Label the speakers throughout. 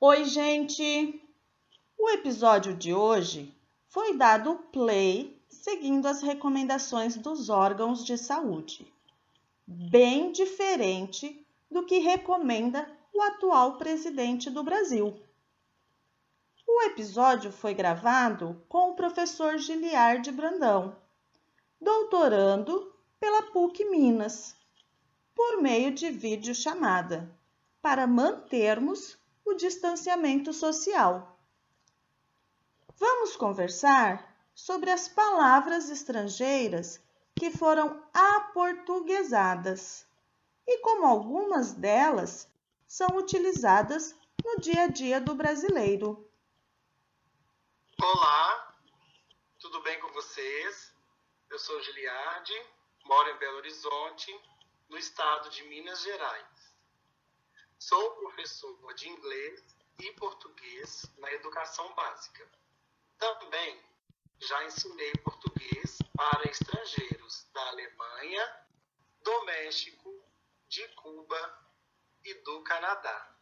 Speaker 1: Oi, gente! O episódio de hoje foi dado play seguindo as recomendações dos órgãos de saúde, bem diferente do que recomenda o atual presidente do Brasil. O episódio foi gravado com o professor Giliard Brandão, doutorando pela PUC Minas, por meio de videochamada, para mantermos o distanciamento social. Vamos conversar sobre as palavras estrangeiras que foram aportuguesadas e como algumas delas são utilizadas no dia a dia do brasileiro.
Speaker 2: Olá, tudo bem com vocês? Eu sou Giliardi, moro em Belo Horizonte, no estado de Minas Gerais. Sou professor de inglês e português na educação básica. Também já ensinei português para estrangeiros da Alemanha, do México, de Cuba e do Canadá.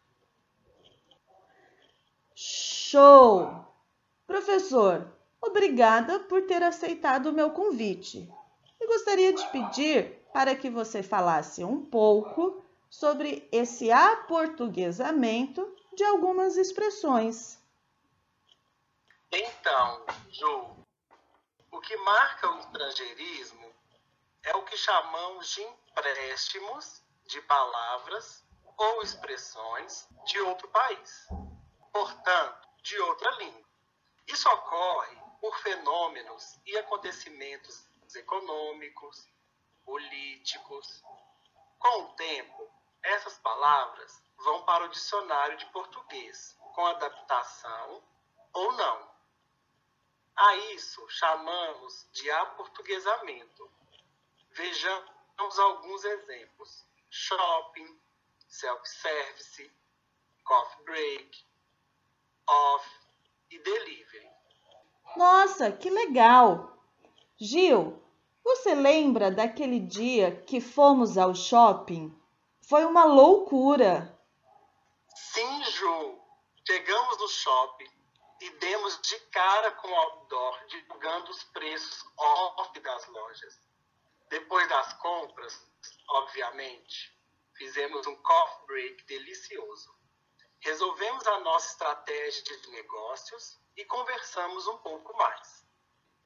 Speaker 1: Show! Professor, obrigada por ter aceitado o meu convite. E gostaria de pedir para que você falasse um pouco sobre esse aportuguesamento de algumas expressões.
Speaker 2: Então, Ju, o que marca o estrangeirismo é o que chamamos de empréstimos de palavras ou expressões de outro país, portanto, de outra língua. Isso ocorre por fenômenos e acontecimentos econômicos, políticos. Com o tempo, essas palavras vão para o dicionário de português, com adaptação ou não. A isso chamamos de aportuguesamento. Vejamos alguns exemplos: shopping, self-service, coffee break, off e delivery.
Speaker 1: Nossa, que legal! Gil, você lembra daquele dia que fomos ao shopping? Foi uma loucura!
Speaker 2: Sim, Ju. Chegamos no shopping e demos de cara com o outdoor divulgando os preços off das lojas. Depois das compras, obviamente, fizemos um coffee break delicioso. Resolvemos a nossa estratégia de negócios e conversamos um pouco mais.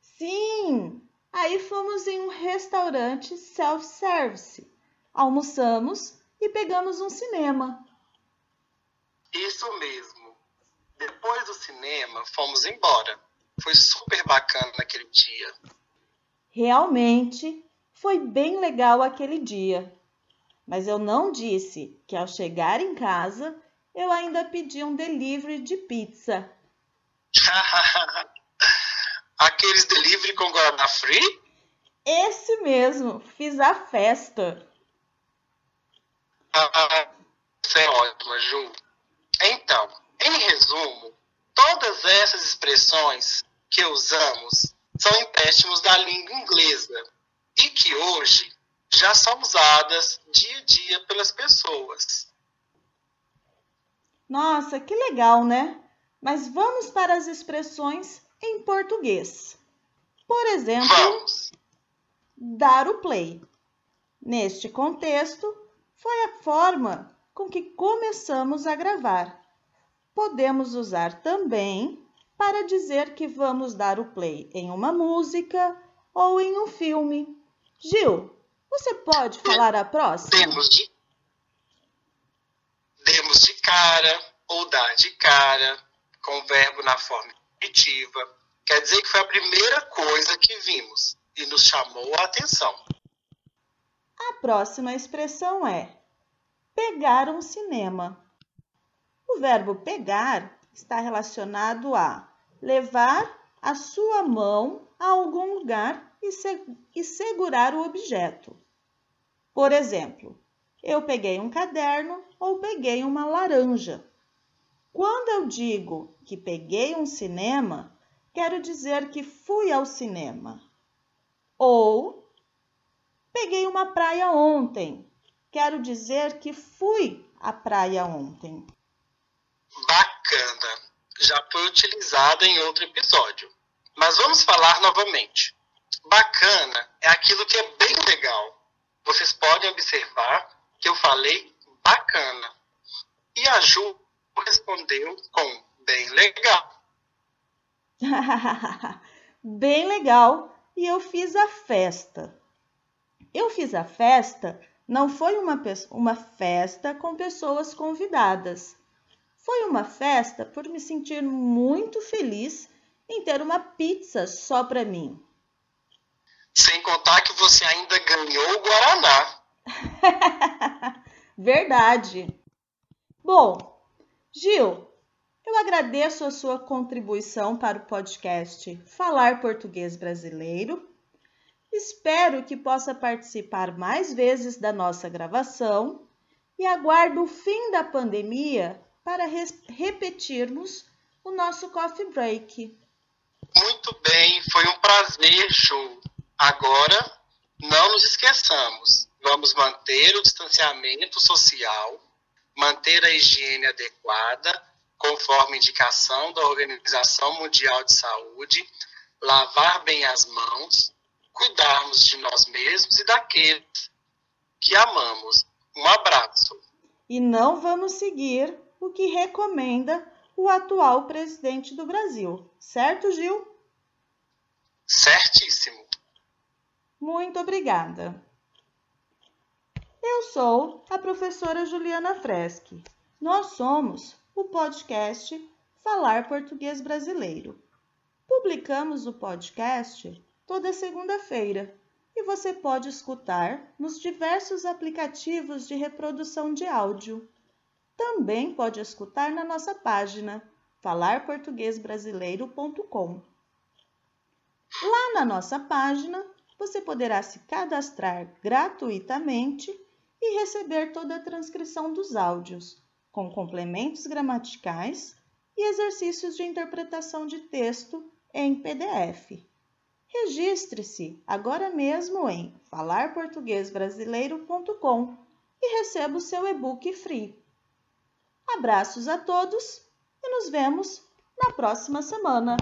Speaker 1: Sim! Aí fomos em um restaurante self-service. Almoçamos e pegamos um cinema.
Speaker 2: Isso mesmo. Depois do cinema, fomos embora. Foi super bacana naquele dia.
Speaker 1: Realmente foi bem legal aquele dia. Mas eu não disse que ao chegar em casa eu ainda pedi um delivery de pizza.
Speaker 2: Aqueles delivery com Guaraná Free?
Speaker 1: Esse mesmo, fiz a festa.
Speaker 2: É ótimo, Ju. Então, em resumo, todas essas expressões que usamos são empréstimos da língua inglesa e que hoje já são usadas dia a dia pelas pessoas.
Speaker 1: Nossa, que legal, né? Mas vamos para as expressões em português. Por exemplo,
Speaker 2: Vamos.
Speaker 1: dar o play. Neste contexto, foi a forma com que começamos a gravar. Podemos usar também para dizer que vamos dar o play em uma música ou em um filme. Gil, você pode falar a próxima?
Speaker 2: Demos de, demos de cara ou dar de cara, com o verbo na forma infinitiva. Quer dizer que foi a primeira coisa que vimos e nos chamou a atenção.
Speaker 1: A próxima expressão é pegar um cinema. O verbo pegar está relacionado a levar a sua mão a algum lugar e, e segurar o objeto. Por exemplo, eu peguei um caderno ou peguei uma laranja. Quando eu digo que peguei um cinema, quero dizer que fui ao cinema. Ou peguei uma praia ontem, quero dizer que fui à praia ontem.
Speaker 2: bacana já foi utilizada em outro episódio, mas vamos falar novamente. Bacana é aquilo que é bem legal. Vocês podem observar que eu falei bacana. E a Ju respondeu com bem legal.
Speaker 1: bem legal. E eu fiz a festa. Eu fiz a festa não foi uma, uma festa com pessoas convidadas. Foi uma festa por me sentir muito feliz em ter uma pizza só para mim.
Speaker 2: Sem contar que você ainda ganhou o Guaraná.
Speaker 1: Verdade. Bom, Gil, eu agradeço a sua contribuição para o podcast Falar Português Brasileiro. Espero que possa participar mais vezes da nossa gravação e aguardo o fim da pandemia para repetirmos o nosso coffee break.
Speaker 2: Muito bem, foi um prazer, show. Agora, não nos esqueçamos, vamos manter o distanciamento social, manter a higiene adequada, conforme indicação da Organização Mundial de Saúde, lavar bem as mãos, cuidarmos de nós mesmos e daqueles que amamos. Um abraço.
Speaker 1: E não vamos seguir o que recomenda o atual presidente do Brasil, certo, Gil?
Speaker 2: Certíssimo.
Speaker 1: Muito obrigada. Eu sou a professora Juliana Freschi. Nós somos o podcast Falar Português Brasileiro. Publicamos o podcast toda segunda-feira e você pode escutar nos diversos aplicativos de reprodução de áudio. Também pode escutar na nossa página falarportuguesbrasileiro.com. Lá na nossa página você poderá se cadastrar gratuitamente e receber toda a transcrição dos áudios, com complementos gramaticais e exercícios de interpretação de texto em PDF. Registre-se agora mesmo em falarportuguesbrasileiro.com e receba o seu e-book free. Abraços a todos e nos vemos na próxima semana.